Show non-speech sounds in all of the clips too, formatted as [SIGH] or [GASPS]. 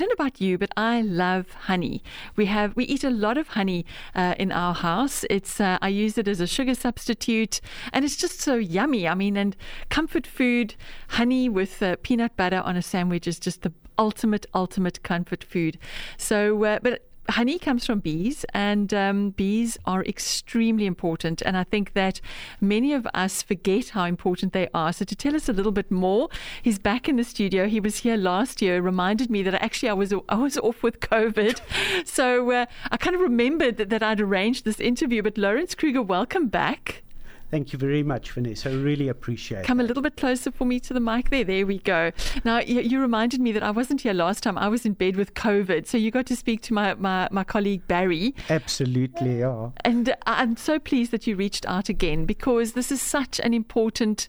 don't know about you, but I love honey. We have we eat a lot of honey uh, in our house. It's uh, I use it as a sugar substitute, and it's just so yummy. I mean, and comfort food, honey with uh, peanut butter on a sandwich is just the ultimate, ultimate comfort food. So, uh, but honey comes from bees, and um, bees are extremely important. And I think that many of us forget how important they are. So, to tell us a little bit more, he's back in the studio. He was here last year. Reminded me that actually I was I was off with COVID, [LAUGHS] so uh, I kind of remembered that, that I'd arranged this interview. But Lawrence Kruger, welcome back. Thank you very much, Vanessa. I really appreciate it. Come that. a little bit closer for me to the mic there. There we go. Now, you, you, reminded me that I wasn't here last time. I was in bed with COVID. So you got to speak to my, my, my colleague, Barry. Absolutely, yeah. And I'm so pleased that you reached out again because this is such an important.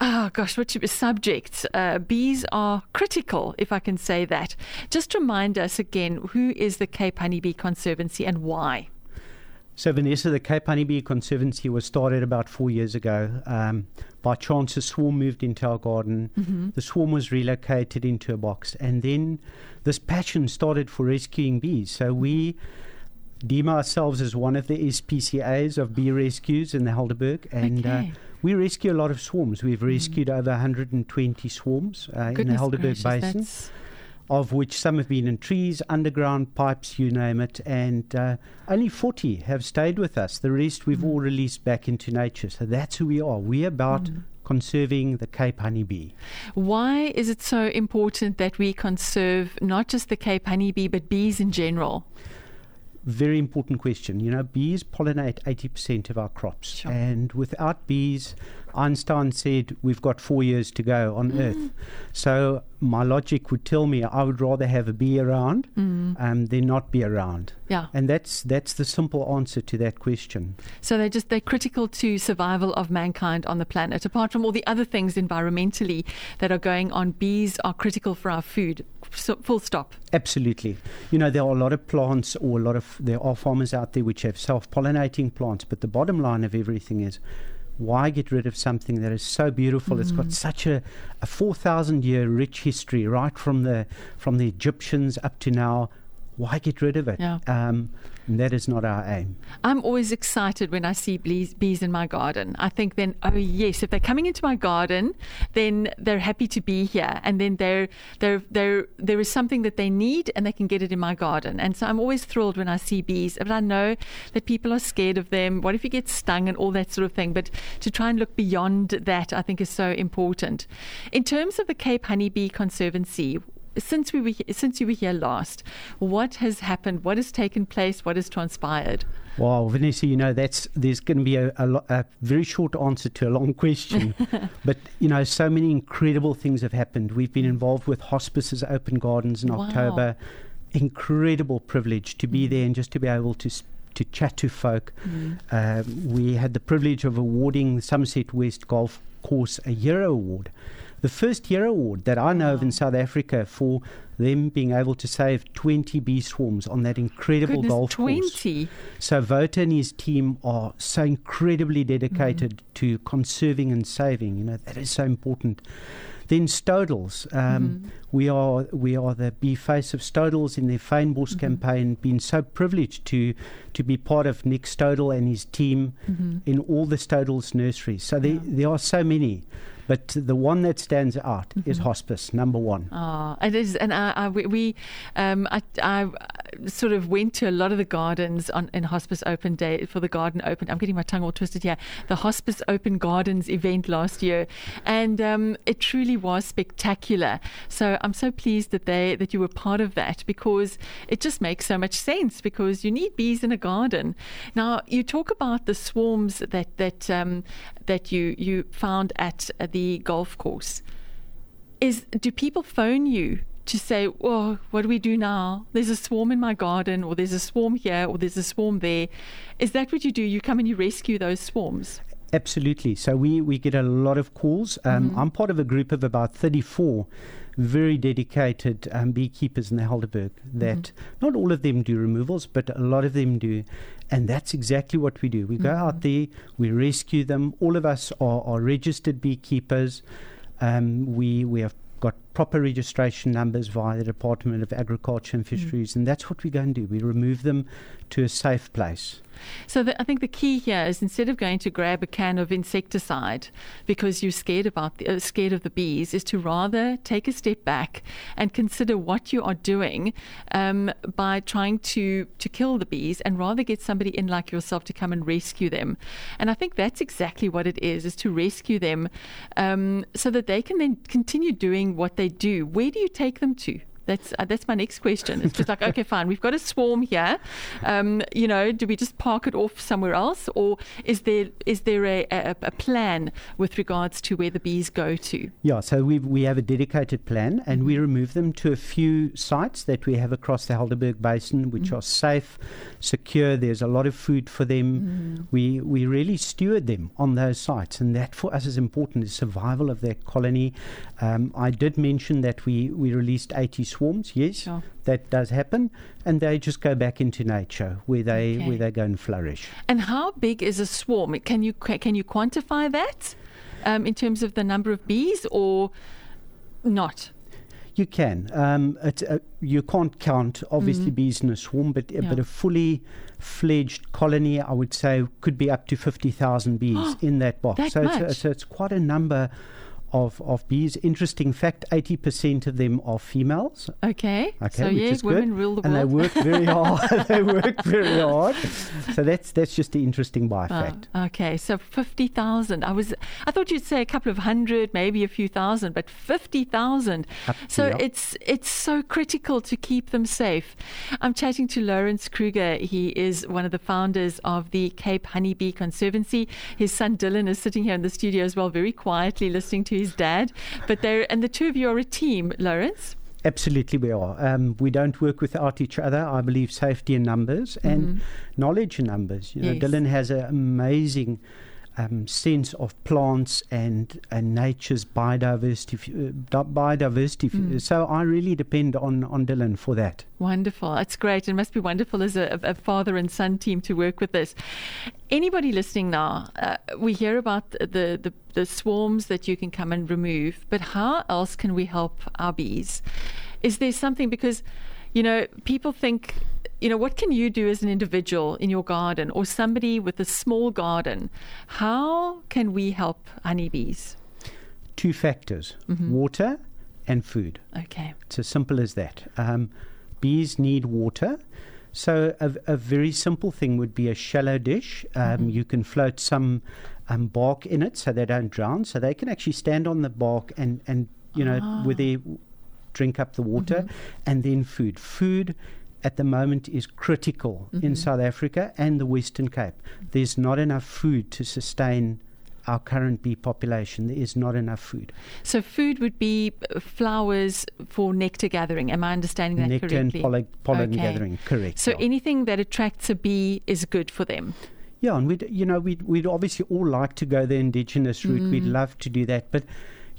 Oh gosh, what should be subject? Uh, bees are critical, if I can say that. Just remind us again who is the Cape Honeybee Conservancy and why? So, Vanessa, the Cape Honeybee Conservancy was started about four years ago. Um, by chance, a swarm moved into our garden. Mm-hmm. The swarm was relocated into a box. And then this passion started for rescuing bees. So, we deem ourselves as one of the SPCAs of bee rescues in the Helderberg. And uh, okay. uh, we rescue a lot of swarms. We've rescued mm. over 120 swarms uh, in the Helderberg Basin. Of which some have been in trees, underground pipes, you name it, and uh, only 40 have stayed with us. The rest we've mm. all released back into nature. So that's who we are. We're about mm. conserving the Cape honeybee. Why is it so important that we conserve not just the Cape honeybee, but bees in general? Very important question. You know, bees pollinate 80% of our crops. Sure. And without bees, Einstein said we've got four years to go on mm. Earth. So my logic would tell me I would rather have a bee around mm. um, than not be around. Yeah. And that's that's the simple answer to that question. So they're just they're critical to survival of mankind on the planet. Apart from all the other things environmentally that are going on, bees are critical for our food. So, full stop. Absolutely. You know, there are a lot of plants or a lot of there are farmers out there which have self pollinating plants, but the bottom line of everything is why get rid of something that is so beautiful? Mm. It's got mm. such a, a four thousand year rich history, right from the from the Egyptians up to now. Why get rid of it? Yeah. Um, that is not our aim. I'm always excited when I see bees, bees in my garden. I think then, oh yes, if they're coming into my garden, then they're happy to be here, and then they're, they're, they're, there is something that they need, and they can get it in my garden. And so I'm always thrilled when I see bees. But I know that people are scared of them. What if you get stung and all that sort of thing? But to try and look beyond that, I think is so important. In terms of the Cape Honeybee Conservancy, since we were since you were here last, what has happened? What has taken place? What has transpired? Wow, Vanessa, you know that's there's going to be a, a, a, very short answer to a long question, [LAUGHS] but you know so many incredible things have happened. We've been involved with hospices, open gardens in wow. October. Incredible privilege to be mm. there and just to be able to. to chat to folk. Mm. Uh, we had the privilege of awarding the Somerset West Golf Course a Hero Award the first year award that I know wow. of in South Africa for them being able to save 20 bee swarms on that incredible Goodness, golf 20. course. So Vota and his team are so incredibly dedicated mm. to conserving and saving. You know, that is so important. Then Stodels, um, mm-hmm. we are we are the bee face of Stodels in their Fynbos mm-hmm. campaign. Been so privileged to to be part of Nick Stodel and his team mm-hmm. in all the Stodels nurseries. So yeah. there there are so many. But the one that stands out mm-hmm. is hospice, number one. Oh, it is. And I, I, we, um, I, I sort of went to a lot of the gardens on in Hospice Open Day for the garden open. I'm getting my tongue all twisted here. The Hospice Open Gardens event last year, and um, it truly was spectacular. So I'm so pleased that they that you were part of that because it just makes so much sense because you need bees in a garden. Now you talk about the swarms that that um, that you you found at the golf course. Is do people phone you to say, "Oh, what do we do now? There's a swarm in my garden, or there's a swarm here, or there's a swarm there." Is that what you do? You come and you rescue those swarms. Absolutely. So we, we get a lot of calls. Um, mm-hmm. I'm part of a group of about 34 very dedicated um, beekeepers in the Helderberg that mm-hmm. not all of them do removals, but a lot of them do. And that's exactly what we do. We mm-hmm. go out there, we rescue them. All of us are, are registered beekeepers. Um, we, we have got proper registration numbers via the Department of Agriculture and Fisheries, mm. and that's what we're going to do. We remove them to a safe place. So the, I think the key here is instead of going to grab a can of insecticide because you're scared about the, uh, scared of the bees, is to rather take a step back and consider what you are doing um, by trying to to kill the bees, and rather get somebody in like yourself to come and rescue them. And I think that's exactly what it is: is to rescue them um, so that they can then continue doing what they do. Where do you take them to? That's uh, that's my next question. It's just like, okay, fine, we've got a swarm here. Um, you know, do we just park it off somewhere else, or is there is there a, a, a, plan with regards to where the bees go to? Yeah, so we we have a dedicated plan, and we remove them to a few sites that we have across the Helderberg Basin, which mm-hmm. are safe, secure. There's a lot of food for them. Mm-hmm. We we really steward them on those sites, and that for us is important. The survival of their colony. Um, I did mention that we we released 80 swarms. Yes, sure. that does happen, and they just go back into nature where they okay. where they go and flourish. And how big is a swarm? Can you can you quantify that um, in terms of the number of bees, or not? You can. Um, uh, you can't count obviously mm. bees in a swarm, but yeah. but a fully fledged colony, I would say, could be up to fifty thousand bees [GASPS] in that box. That so much? It's, a, so it's quite a number of, of bees. Interesting fact: eighty percent of them are females. Okay. Okay. So yeah, women good. rule the world. And they work very [LAUGHS] hard. [LAUGHS] they work very hard. So that's that's just the interesting by oh, fact. Okay. So fifty thousand. I was I thought you'd say a couple of hundred, maybe a few thousand, but fifty thousand. So yeah. it's it's so critical to keep them safe. I'm chatting to Lawrence Kruger. He is one of the founders of the Cape Honeybee Conservancy. His son Dylan is sitting here in the studio as well, very quietly listening to his dad. But they're and the two of you are a team, Lawrence. Absolutely, we are. Um, we don't work without each other. I believe safety in numbers and mm-hmm. knowledge in numbers. You know, yes. Dylan has an amazing um, sense of plants and, and nature's biodiversity. Uh, biodiversity. Mm. So I really depend on, on Dylan for that. Wonderful. That's great. It must be wonderful as a, a father and son team to work with this. Anybody listening now, uh, we hear about the, the, the swarms that you can come and remove, but how else can we help our bees? Is there something because you know, people think you know, what can you do as an individual in your garden or somebody with a small garden? How can we help honeybees? Two factors mm-hmm. water and food. Okay. It's as simple as that. Um, bees need water. So, a, a, very simple thing would be a shallow dish. Um, mm-hmm. You can float some um, bark in it so they don't drown. So, they can actually stand on the bark and, and you know, ah. with their drink up the water, mm-hmm. and then food. Food at the moment is critical mm-hmm. in South Africa and the Western Cape. There's not enough food to sustain our current bee population. There is not enough food. So, food would be uh, flowers for nectar gathering. Am I understanding that nectar correctly? Nectar and pollen, okay. gathering, correct. So, yeah. anything that attracts a bee is good for them. Yeah, and we'd you know we'd we'd obviously all like to go the indigenous route. Mm. We'd love to do that, but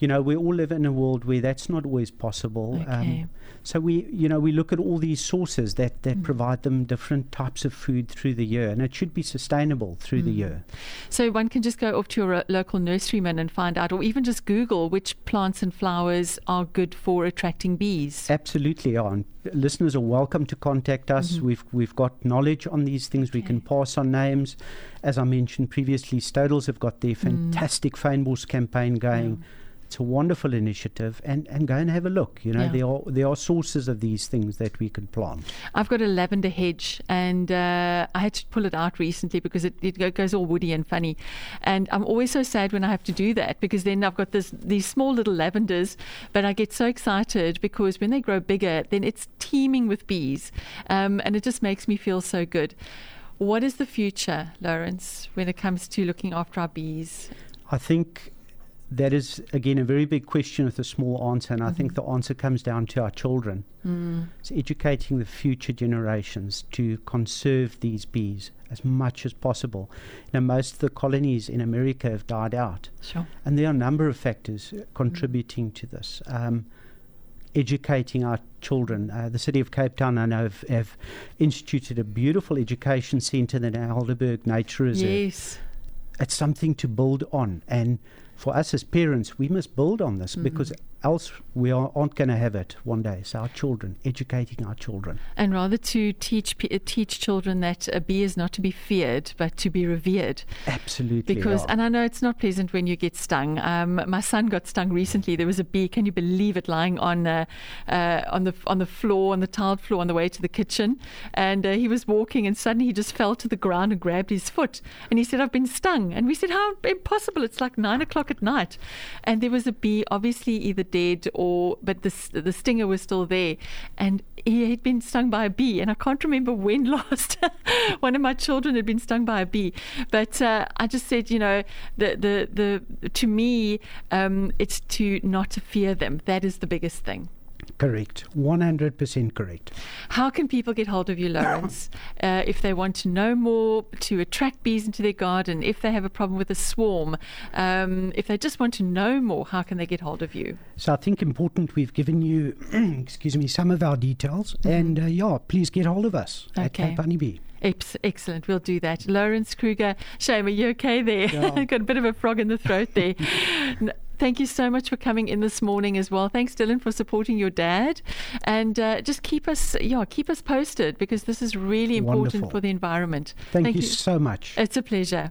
you know, we all live in a world where that's not always possible. Okay. Um, so we, you know, we look at all these sources that, that mm. provide them different types of food through the year, and it should be sustainable through mm. the year. So one can just go off to your local nurseryman and find out, or even just Google which plants and flowers are good for attracting bees. Absolutely, on listeners are welcome to contact us. Mm-hmm. We've we've got knowledge on these things. Okay. We can pass on names. As I mentioned previously, Stodels have got their mm. fantastic mm. campaign going. Yeah it's a wonderful initiative, and, and go and have a look. You know, yeah. there are there are sources of these things that we can plant. I've got a lavender hedge, and uh, I had to pull it out recently because it, it goes all woody and funny, and I'm always so sad when I have to do that because then I've got this these small little lavenders, but I get so excited because when they grow bigger, then it's teeming with bees, um, and it just makes me feel so good. What is the future, Lawrence, when it comes to looking after our bees? I think that is again a very big question with a small answer, and mm-hmm. I think mm-hmm. the answer comes down to our children. Mm. It's educating the future generations to conserve these bees as much as possible. Now, most of the colonies in America have died out, sure. and there are a number of factors contributing mm. to this. Um, educating our children. Uh, the city of Cape Town, I know, have, have instituted a beautiful education centre, the Helderberg Nature Reserve. Yes. It's something to build on, and for us as parents, we must build on this mm-hmm. because else we are, aren't going to have it one day. So our children, educating our children. And rather to teach teach children that a bee is not to be feared, but to be revered. Absolutely. Because, yeah. and I know it's not pleasant when you get stung. Um, my son got stung recently. There was a bee. Can you believe it? Lying on uh, uh, on the on the floor, on the tiled floor, on the way to the kitchen, and uh, he was walking, and suddenly he just fell to the ground and grabbed his foot, and he said, "I've been stung." And we said, "How impossible! It's like nine o'clock at night," and there was a bee, obviously either dead or, but the the stinger was still there, and he had been stung by a bee, and I can't remember when [LAUGHS] last one of my children had been stung by a bee. But uh, I just said, you know, the the the to me, um, it's to not fear them. That is the biggest thing. Correct. 100% correct. How can people get hold of you, Lawrence, [COUGHS] uh, if they want to know more, to attract bees into their garden, if they have a problem with a swarm, um, if they just want to know more, how can they get hold of you? So I think important we've given you, [CLEARS THROAT] excuse me, some of our details. Mm-hmm. And uh, yeah, please get hold of us okay. at Cape Honeybee. Excellent. We'll do that. Lawrence Kruger. Shame, are you okay there? Yeah. [LAUGHS] Got a bit of a frog in the throat there. [LAUGHS] Thank you so much for coming in this morning as well. Thanks, Dylan, for supporting your dad, and uh, just keep us, yeah, keep us posted because this is really important Wonderful. for the environment. Thank, Thank you, you so much. It's a pleasure.